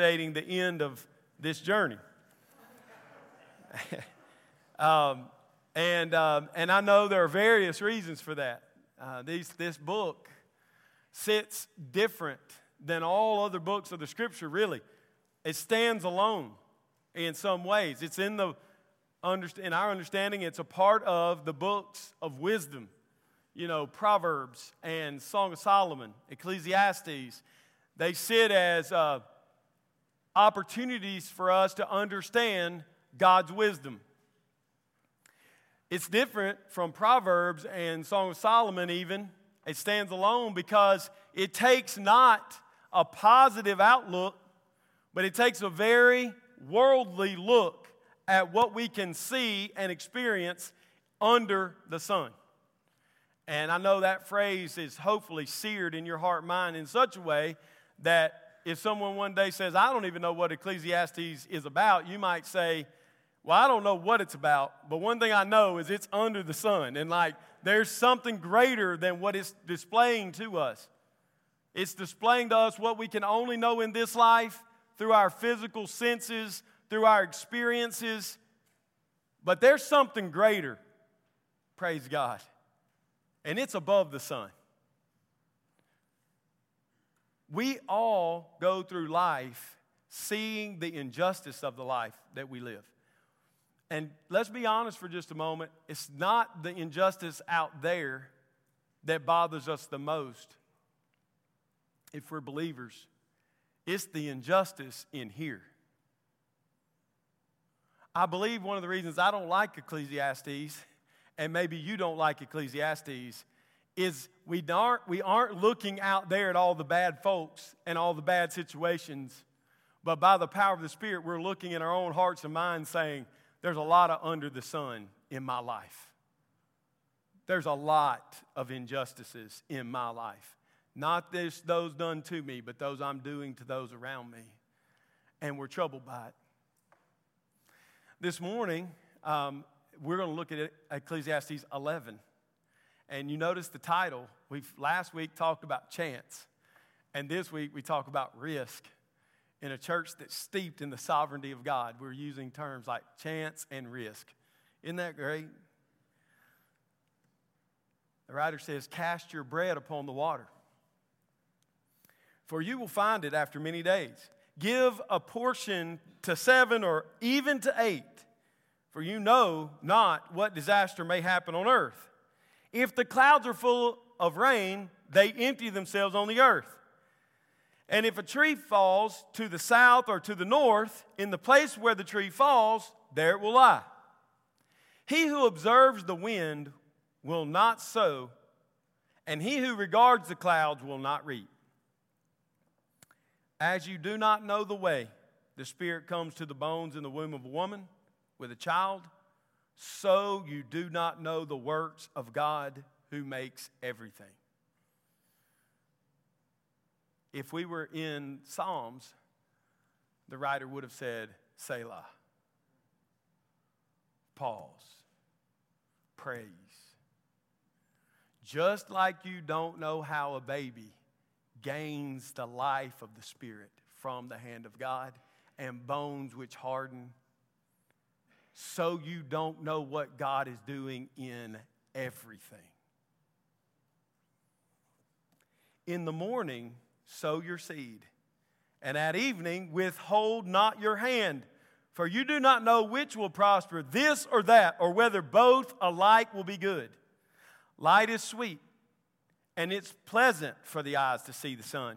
dating the end of this journey. um, and, um, and I know there are various reasons for that. Uh, these, this book sits different than all other books of the scripture, really. It stands alone in some ways. It's in, the, in our understanding, it's a part of the books of wisdom. You know, Proverbs and Song of Solomon, Ecclesiastes. They sit as uh, opportunities for us to understand God's wisdom. It's different from Proverbs and Song of Solomon, even. It stands alone because it takes not a positive outlook, but it takes a very worldly look at what we can see and experience under the sun. And I know that phrase is hopefully seared in your heart mind in such a way that if someone one day says, I don't even know what Ecclesiastes is about, you might say, Well, I don't know what it's about, but one thing I know is it's under the sun. And like, there's something greater than what it's displaying to us. It's displaying to us what we can only know in this life through our physical senses, through our experiences. But there's something greater, praise God. And it's above the sun. We all go through life seeing the injustice of the life that we live. And let's be honest for just a moment. It's not the injustice out there that bothers us the most if we're believers, it's the injustice in here. I believe one of the reasons I don't like Ecclesiastes, and maybe you don't like Ecclesiastes, is we aren't, we aren't looking out there at all the bad folks and all the bad situations, but by the power of the Spirit, we're looking in our own hearts and minds saying, There's a lot of under the sun in my life. There's a lot of injustices in my life. Not this, those done to me, but those I'm doing to those around me. And we're troubled by it. This morning, um, we're going to look at Ecclesiastes 11. And you notice the title. We've last week talked about chance, and this week we talk about risk. In a church that's steeped in the sovereignty of God, we're using terms like chance and risk. Isn't that great? The writer says, Cast your bread upon the water, for you will find it after many days. Give a portion to seven or even to eight, for you know not what disaster may happen on earth. If the clouds are full of rain, they empty themselves on the earth. And if a tree falls to the south or to the north, in the place where the tree falls, there it will lie. He who observes the wind will not sow, and he who regards the clouds will not reap. As you do not know the way, the Spirit comes to the bones in the womb of a woman with a child so you do not know the works of God who makes everything. If we were in Psalms, the writer would have said, Selah. Pause. Praise. Just like you don't know how a baby gains the life of the Spirit from the hand of God and bones which harden so you don't know what God is doing in everything. In the morning, sow your seed, and at evening, withhold not your hand, for you do not know which will prosper, this or that, or whether both alike will be good. Light is sweet, and it's pleasant for the eyes to see the sun.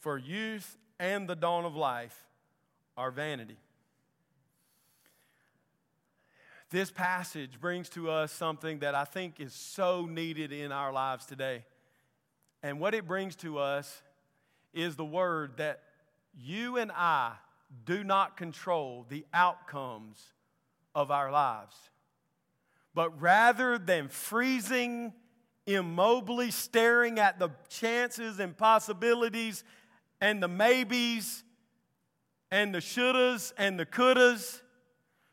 for youth and the dawn of life are vanity. This passage brings to us something that I think is so needed in our lives today. And what it brings to us is the word that you and I do not control the outcomes of our lives. But rather than freezing, immobily staring at the chances and possibilities and the maybes and the shouldas and the couldas,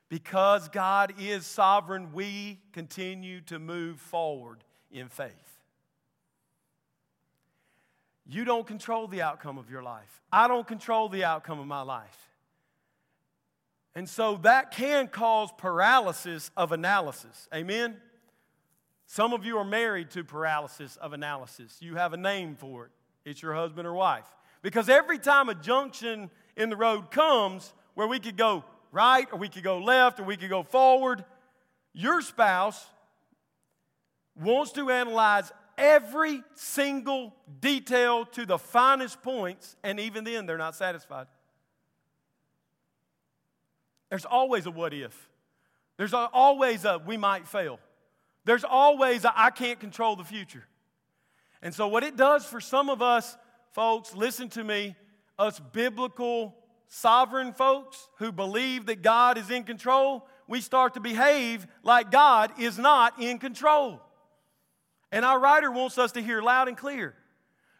because God is sovereign, we continue to move forward in faith. You don't control the outcome of your life. I don't control the outcome of my life. And so that can cause paralysis of analysis. Amen? Some of you are married to paralysis of analysis. You have a name for it. It's your husband or wife. Because every time a junction in the road comes where we could go right or we could go left or we could go forward, your spouse wants to analyze every single detail to the finest points, and even then, they're not satisfied. There's always a what if. There's always a we might fail. There's always a I can't control the future. And so, what it does for some of us, folks, listen to me, us biblical, sovereign folks who believe that God is in control, we start to behave like God is not in control. And our writer wants us to hear loud and clear.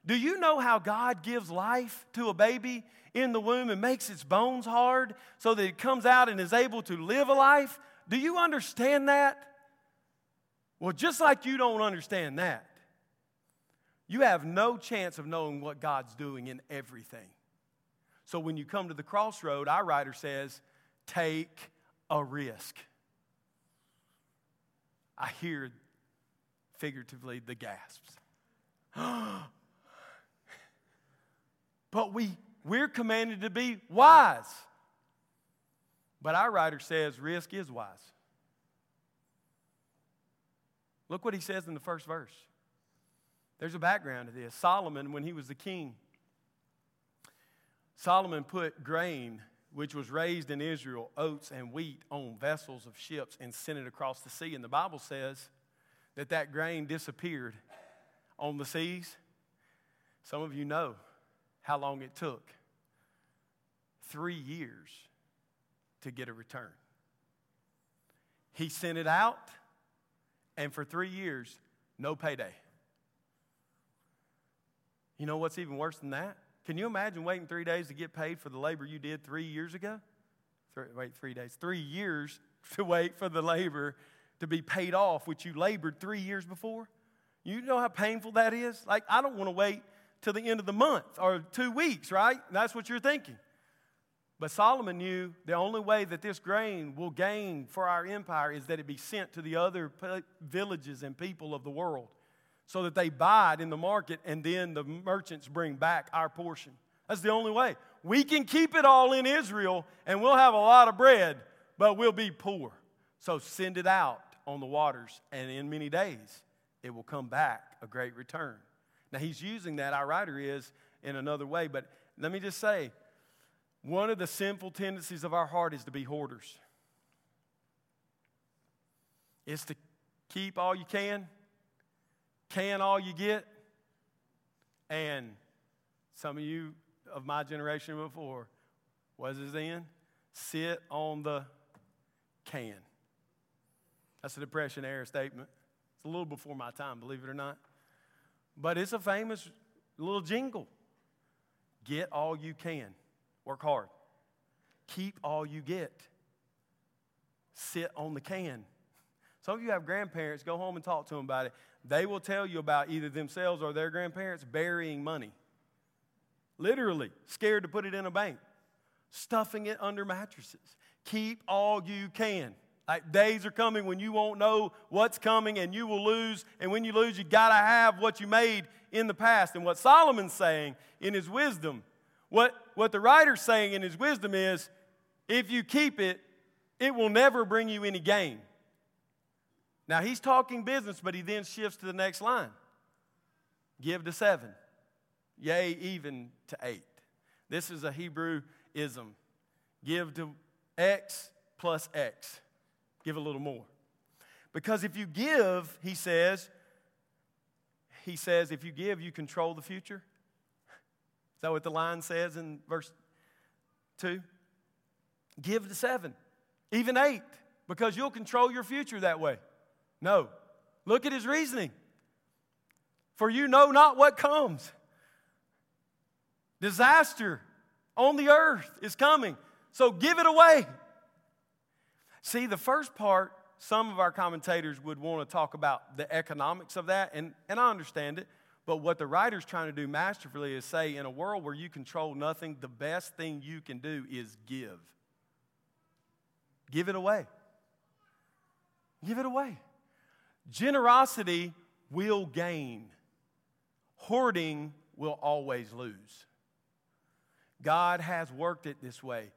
Do you know how God gives life to a baby in the womb and makes its bones hard so that it comes out and is able to live a life? Do you understand that? Well, just like you don't understand that, you have no chance of knowing what God's doing in everything. So when you come to the crossroad, our writer says, take a risk. I hear figuratively, the gasps. but we, we're commanded to be wise. But our writer says risk is wise. Look what he says in the first verse. There's a background to this. Solomon, when he was the king, Solomon put grain, which was raised in Israel, oats and wheat, on vessels of ships and sent it across the sea. And the Bible says that that grain disappeared on the seas? Some of you know how long it took three years to get a return. He sent it out, and for three years, no payday. You know what's even worse than that? Can you imagine waiting three days to get paid for the labor you did three years ago? Three, wait, three days. Three years to wait for the labor to be paid off, which you labored three years before? You know how painful that is? Like, I don't want to wait till the end of the month or two weeks, right? That's what you're thinking. But Solomon knew the only way that this grain will gain for our empire is that it be sent to the other villages and people of the world so that they buy it in the market and then the merchants bring back our portion. That's the only way. We can keep it all in Israel and we'll have a lot of bread, but we'll be poor. So send it out on the waters, and in many days it will come back a great return. Now, he's using that, our writer is, in another way, but let me just say one of the sinful tendencies of our heart is to be hoarders. It's to keep all you can, can all you get, and some of you of my generation before, was his end? Sit on the can. That's a Depression era statement. It's a little before my time, believe it or not. But it's a famous little jingle. Get all you can. Work hard. Keep all you get. Sit on the can. Some of you have grandparents, go home and talk to them about it. They will tell you about either themselves or their grandparents burying money. Literally, scared to put it in a bank, stuffing it under mattresses. Keep all you can. Like days are coming when you won't know what's coming and you will lose. And when you lose, you got to have what you made in the past. And what Solomon's saying in his wisdom, what, what the writer's saying in his wisdom is if you keep it, it will never bring you any gain. Now he's talking business, but he then shifts to the next line give to seven, yea, even to eight. This is a Hebrewism. Give to X plus X give a little more. Because if you give, he says, he says, if you give, you control the future. Is that what the line says in verse 2? give to seven, even eight, because you'll control your future that way. No. Look at his reasoning. For you know not what comes. Disaster on the earth is coming. So give it away. See, the first part, some of our commentators would want to talk about the economics of that, and, and I understand it. But what the writer's trying to do masterfully is say, in a world where you control nothing, the best thing you can do is give. Give it away. Give it away. Generosity will gain, hoarding will always lose. God has worked it this way.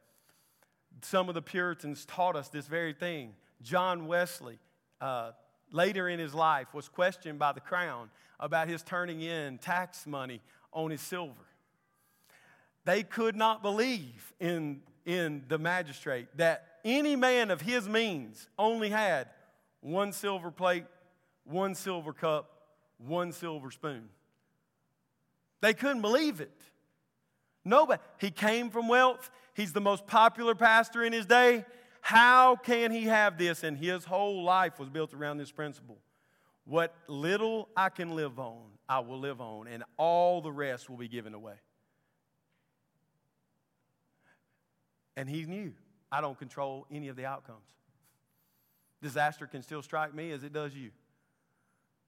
Some of the Puritans taught us this very thing. John Wesley, uh, later in his life, was questioned by the crown about his turning in tax money on his silver. They could not believe in, in the magistrate that any man of his means only had one silver plate, one silver cup, one silver spoon. They couldn't believe it. Nobody. He came from wealth. He's the most popular pastor in his day. How can he have this? And his whole life was built around this principle. What little I can live on, I will live on, and all the rest will be given away. And he knew I don't control any of the outcomes. Disaster can still strike me as it does you.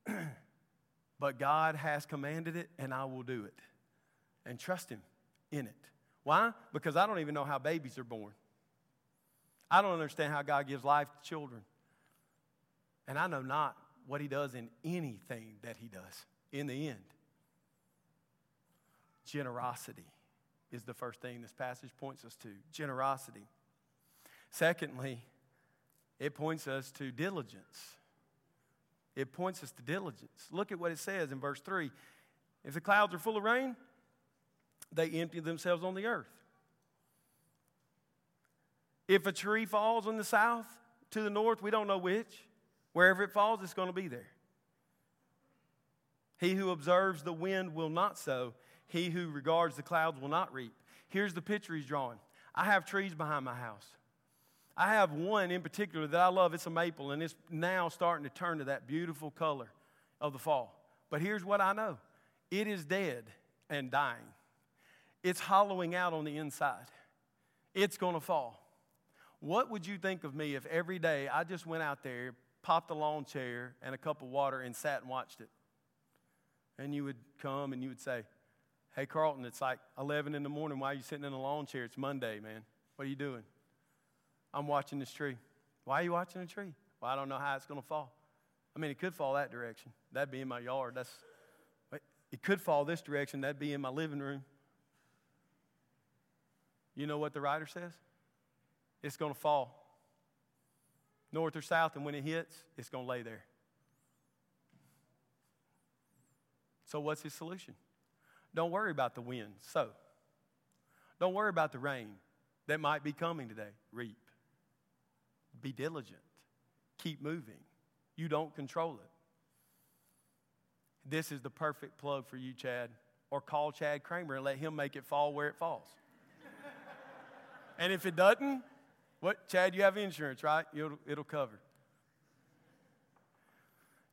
but God has commanded it, and I will do it. And trust Him in it. Why? Because I don't even know how babies are born. I don't understand how God gives life to children. And I know not what He does in anything that He does in the end. Generosity is the first thing this passage points us to. Generosity. Secondly, it points us to diligence. It points us to diligence. Look at what it says in verse 3. If the clouds are full of rain, they empty themselves on the earth. If a tree falls on the south, to the north, we don't know which. Wherever it falls, it's going to be there. He who observes the wind will not sow. He who regards the clouds will not reap. Here's the picture he's drawing. I have trees behind my house. I have one in particular that I love. It's a maple, and it's now starting to turn to that beautiful color of the fall. But here's what I know it is dead and dying, it's hollowing out on the inside. It's going to fall. What would you think of me if every day I just went out there, popped a lawn chair and a cup of water, and sat and watched it? And you would come and you would say, Hey, Carlton, it's like 11 in the morning. Why are you sitting in a lawn chair? It's Monday, man. What are you doing? I'm watching this tree. Why are you watching a tree? Well, I don't know how it's going to fall. I mean, it could fall that direction. That'd be in my yard. That's, it could fall this direction. That'd be in my living room. You know what the writer says? It's going to fall north or south, and when it hits, it's going to lay there. So, what's his solution? Don't worry about the wind. So, don't worry about the rain that might be coming today. Reap. Be diligent. Keep moving. You don't control it. This is the perfect plug for you, Chad. Or call Chad Kramer and let him make it fall where it falls. and if it doesn't, what, Chad, you have insurance, right? It'll, it'll cover.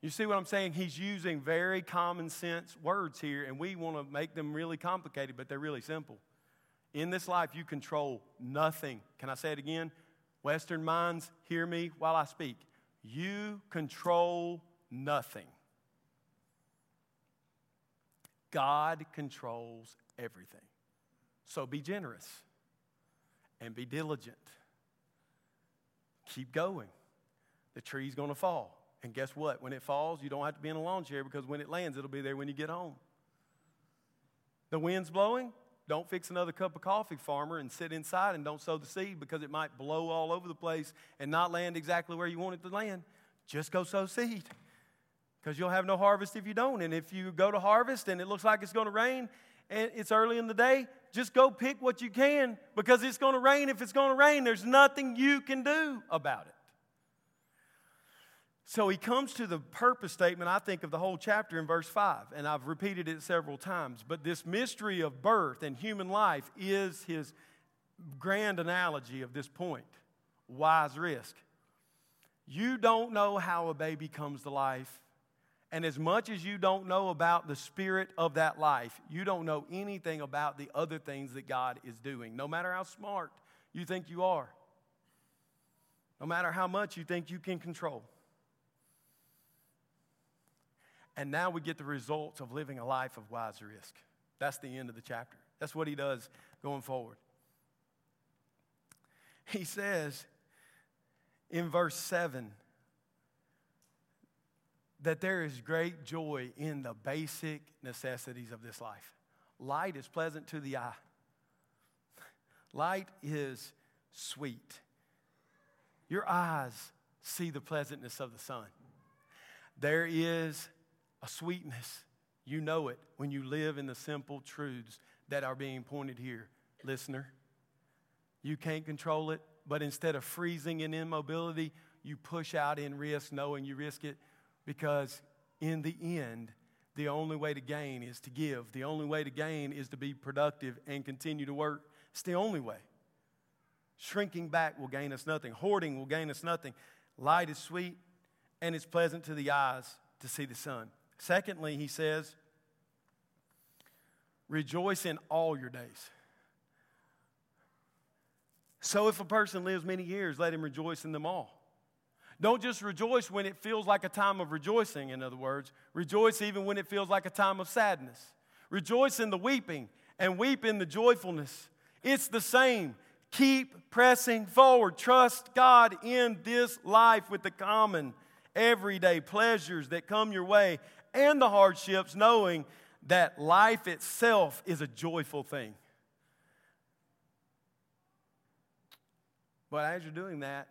You see what I'm saying? He's using very common sense words here, and we want to make them really complicated, but they're really simple. In this life, you control nothing. Can I say it again? Western minds, hear me while I speak. You control nothing. God controls everything. So be generous and be diligent. Keep going. The tree's going to fall. And guess what? When it falls, you don't have to be in a lawn chair because when it lands, it'll be there when you get home. The wind's blowing, don't fix another cup of coffee, farmer, and sit inside and don't sow the seed because it might blow all over the place and not land exactly where you want it to land. Just go sow seed because you'll have no harvest if you don't. And if you go to harvest and it looks like it's going to rain and it's early in the day, just go pick what you can because it's going to rain. If it's going to rain, there's nothing you can do about it. So he comes to the purpose statement, I think, of the whole chapter in verse 5, and I've repeated it several times. But this mystery of birth and human life is his grand analogy of this point wise risk. You don't know how a baby comes to life. And as much as you don't know about the spirit of that life, you don't know anything about the other things that God is doing, no matter how smart you think you are, no matter how much you think you can control. And now we get the results of living a life of wise risk. That's the end of the chapter. That's what he does going forward. He says in verse 7 that there is great joy in the basic necessities of this life. Light is pleasant to the eye, light is sweet. Your eyes see the pleasantness of the sun. There is a sweetness. You know it when you live in the simple truths that are being pointed here, listener. You can't control it, but instead of freezing in immobility, you push out in risk, knowing you risk it, because in the end, the only way to gain is to give. The only way to gain is to be productive and continue to work. It's the only way. Shrinking back will gain us nothing, hoarding will gain us nothing. Light is sweet and it's pleasant to the eyes to see the sun. Secondly, he says, rejoice in all your days. So if a person lives many years, let him rejoice in them all. Don't just rejoice when it feels like a time of rejoicing, in other words. Rejoice even when it feels like a time of sadness. Rejoice in the weeping and weep in the joyfulness. It's the same. Keep pressing forward. Trust God in this life with the common, everyday pleasures that come your way and the hardships, knowing that life itself is a joyful thing. But as you're doing that,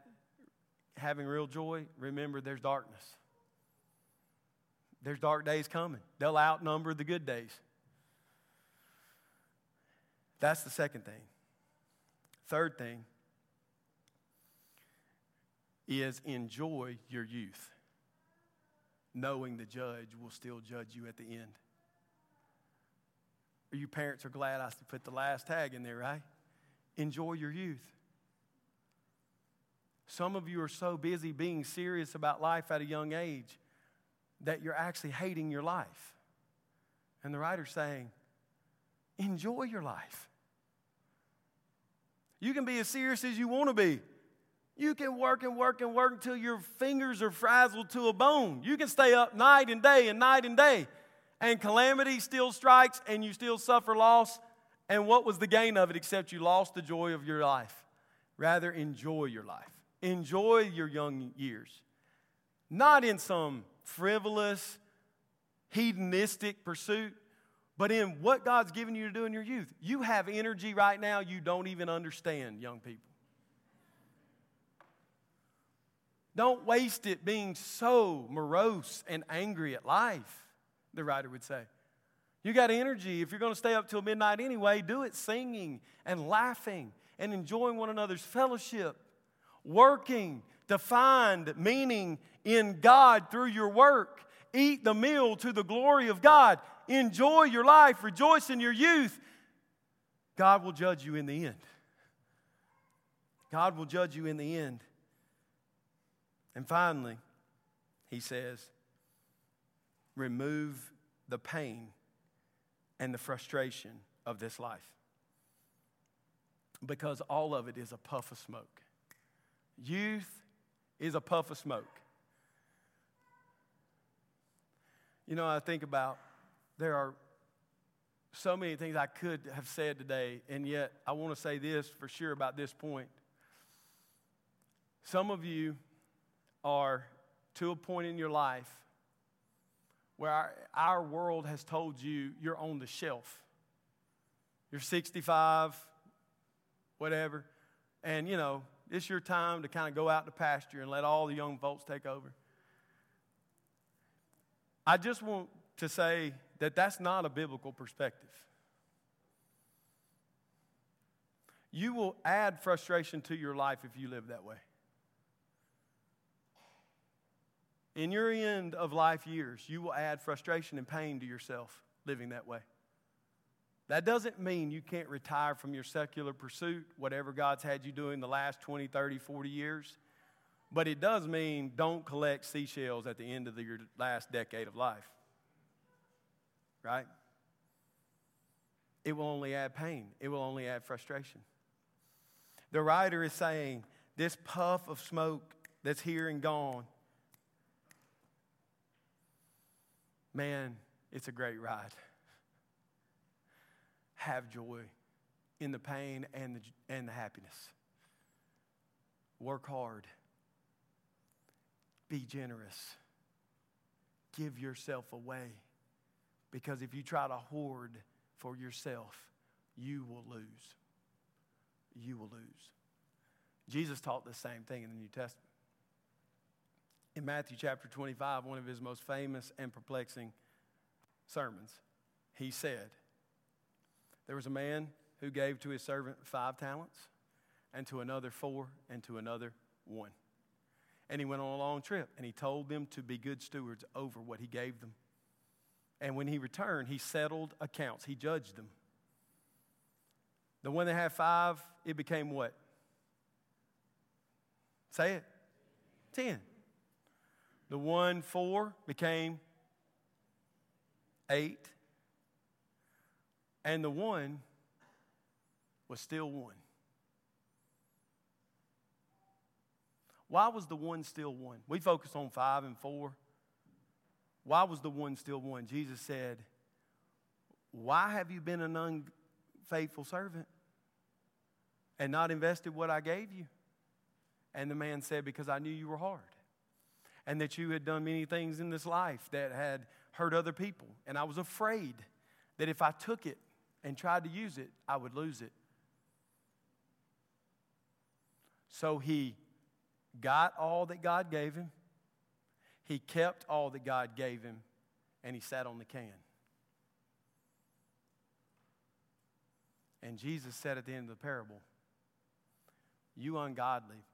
having real joy, remember there's darkness. There's dark days coming. They'll outnumber the good days. That's the second thing. Third thing is enjoy your youth, knowing the judge will still judge you at the end. You parents are glad I put the last tag in there, right? Enjoy your youth. Some of you are so busy being serious about life at a young age that you're actually hating your life. And the writer's saying, enjoy your life. You can be as serious as you want to be. You can work and work and work until your fingers are frazzled to a bone. You can stay up night and day and night and day, and calamity still strikes and you still suffer loss. And what was the gain of it except you lost the joy of your life? Rather, enjoy your life. Enjoy your young years. Not in some frivolous, hedonistic pursuit, but in what God's given you to do in your youth. You have energy right now you don't even understand, young people. Don't waste it being so morose and angry at life, the writer would say. You got energy. If you're going to stay up till midnight anyway, do it singing and laughing and enjoying one another's fellowship working to find meaning in God through your work. Eat the meal to the glory of God. Enjoy your life. Rejoice in your youth. God will judge you in the end. God will judge you in the end. And finally, he says, remove the pain and the frustration of this life. Because all of it is a puff of smoke. Youth is a puff of smoke. You know, I think about there are so many things I could have said today, and yet I want to say this for sure about this point. Some of you are to a point in your life where our, our world has told you you're on the shelf. You're 65, whatever, and you know, it's your time to kind of go out to pasture and let all the young folks take over. I just want to say that that's not a biblical perspective. You will add frustration to your life if you live that way. In your end of life years, you will add frustration and pain to yourself living that way. That doesn't mean you can't retire from your secular pursuit, whatever God's had you doing the last 20, 30, 40 years. But it does mean don't collect seashells at the end of the, your last decade of life. Right? It will only add pain, it will only add frustration. The writer is saying this puff of smoke that's here and gone, man, it's a great ride. Have joy in the pain and the, and the happiness. Work hard. Be generous. Give yourself away. Because if you try to hoard for yourself, you will lose. You will lose. Jesus taught the same thing in the New Testament. In Matthew chapter 25, one of his most famous and perplexing sermons, he said, There was a man who gave to his servant five talents, and to another four, and to another one. And he went on a long trip, and he told them to be good stewards over what he gave them. And when he returned, he settled accounts, he judged them. The one that had five, it became what? Say it. Ten. The one four became eight. And the one was still one. Why was the one still one? We focus on five and four. Why was the one still one? Jesus said, Why have you been an unfaithful servant and not invested what I gave you? And the man said, Because I knew you were hard and that you had done many things in this life that had hurt other people. And I was afraid that if I took it and tried to use it, I would lose it. So he got all that God gave him, he kept all that God gave him, and he sat on the can. And Jesus said at the end of the parable, You ungodly,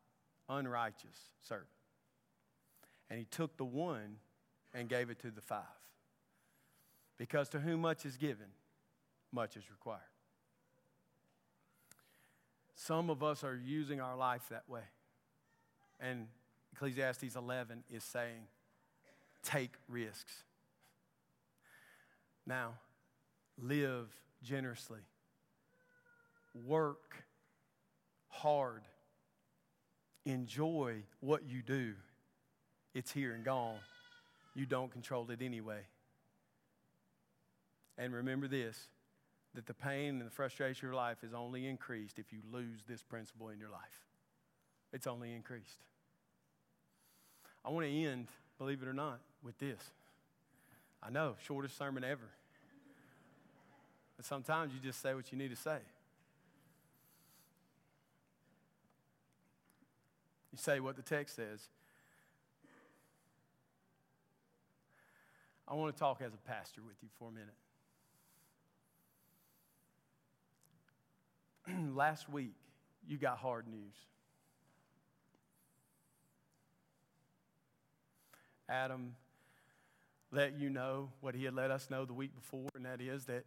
unrighteous servant. And he took the one and gave it to the five. Because to whom much is given, much is required. Some of us are using our life that way. And Ecclesiastes 11 is saying, take risks. Now, live generously, work hard, enjoy what you do. It's here and gone. You don't control it anyway. And remember this that the pain and the frustration of your life is only increased if you lose this principle in your life. It's only increased. I want to end, believe it or not, with this. I know, shortest sermon ever. But sometimes you just say what you need to say. You say what the text says. I want to talk as a pastor with you for a minute. Last week, you got hard news. Adam let you know what he had let us know the week before, and that is that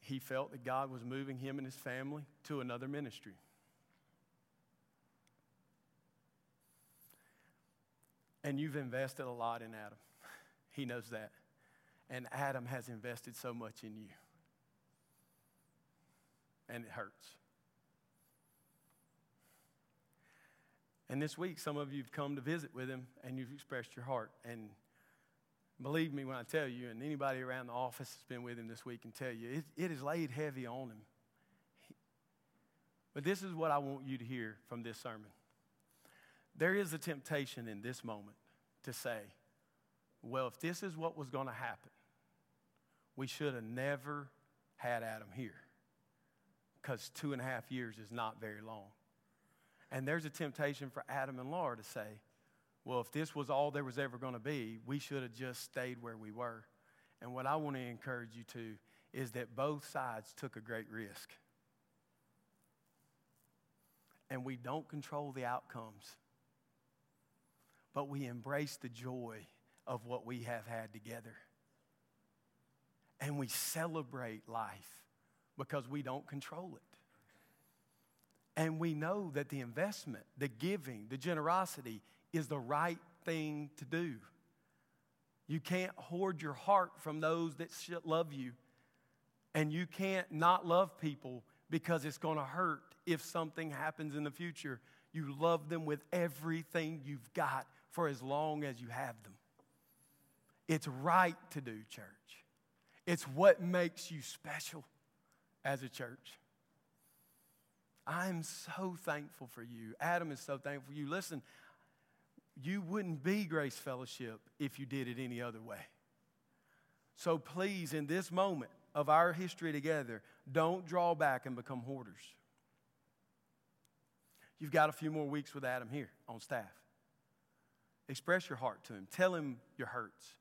he felt that God was moving him and his family to another ministry. And you've invested a lot in Adam. He knows that. And Adam has invested so much in you. And it hurts. And this week, some of you have come to visit with him and you've expressed your heart. And believe me when I tell you, and anybody around the office that's been with him this week can tell you, it, it is laid heavy on him. But this is what I want you to hear from this sermon. There is a temptation in this moment to say, well, if this is what was going to happen, we should have never had Adam here because two and a half years is not very long. And there's a temptation for Adam and Laura to say, well, if this was all there was ever going to be, we should have just stayed where we were. And what I want to encourage you to is that both sides took a great risk. And we don't control the outcomes, but we embrace the joy of what we have had together and we celebrate life because we don't control it. And we know that the investment, the giving, the generosity is the right thing to do. You can't hoard your heart from those that love you. And you can't not love people because it's going to hurt if something happens in the future. You love them with everything you've got for as long as you have them. It's right to do, church. It's what makes you special as a church. I'm so thankful for you. Adam is so thankful for you. Listen, you wouldn't be Grace Fellowship if you did it any other way. So please, in this moment of our history together, don't draw back and become hoarders. You've got a few more weeks with Adam here on staff. Express your heart to him, tell him your hurts,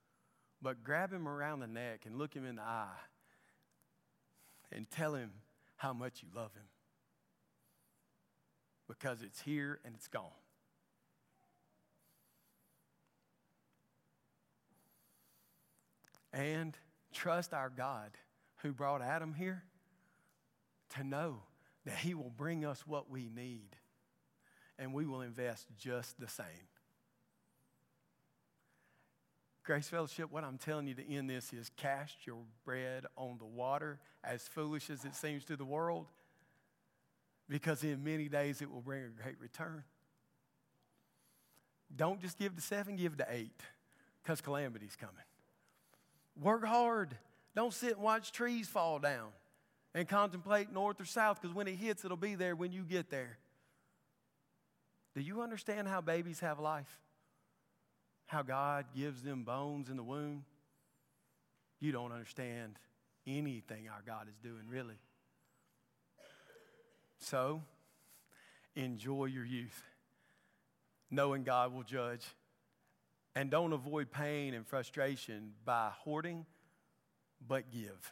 but grab him around the neck and look him in the eye and tell him how much you love him because it's here and it's gone. And trust our God who brought Adam here to know that he will bring us what we need and we will invest just the same. Grace Fellowship, what I'm telling you to end this is cast your bread on the water, as foolish as it seems to the world, because in many days it will bring a great return. Don't just give to seven, give to eight, because calamity's coming. Work hard. Don't sit and watch trees fall down and contemplate north or south, because when it hits, it'll be there when you get there. Do you understand how babies have life? How God gives them bones in the womb? You don't understand anything our God is doing, really. So, enjoy your youth, knowing God will judge. And don't avoid pain and frustration by hoarding, but give.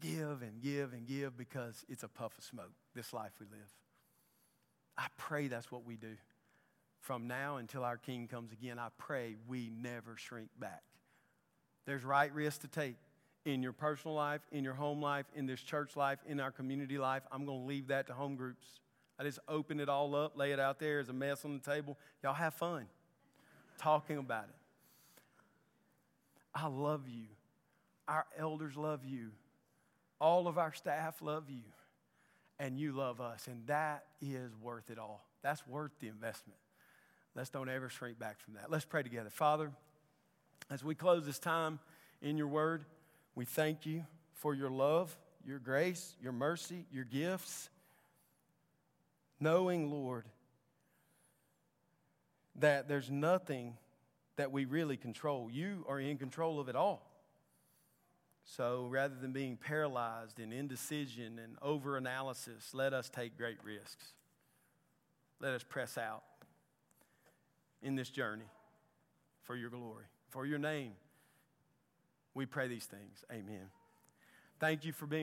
Give and give and give because it's a puff of smoke, this life we live. I pray that's what we do. From now until our King comes again, I pray we never shrink back. There's right risks to take in your personal life, in your home life, in this church life, in our community life. I'm going to leave that to home groups. I just open it all up, lay it out there as a mess on the table. Y'all have fun talking about it. I love you. Our elders love you. All of our staff love you and you love us. And that is worth it all. That's worth the investment. Let's don't ever shrink back from that. Let's pray together. Father, as we close this time in your word, we thank you for your love, your grace, your mercy, your gifts. Knowing, Lord, that there's nothing that we really control. You are in control of it all. So rather than being paralyzed in indecision and overanalysis, let us take great risks. Let us press out in this journey for your glory, for your name. We pray these things. Amen. Thank you for being.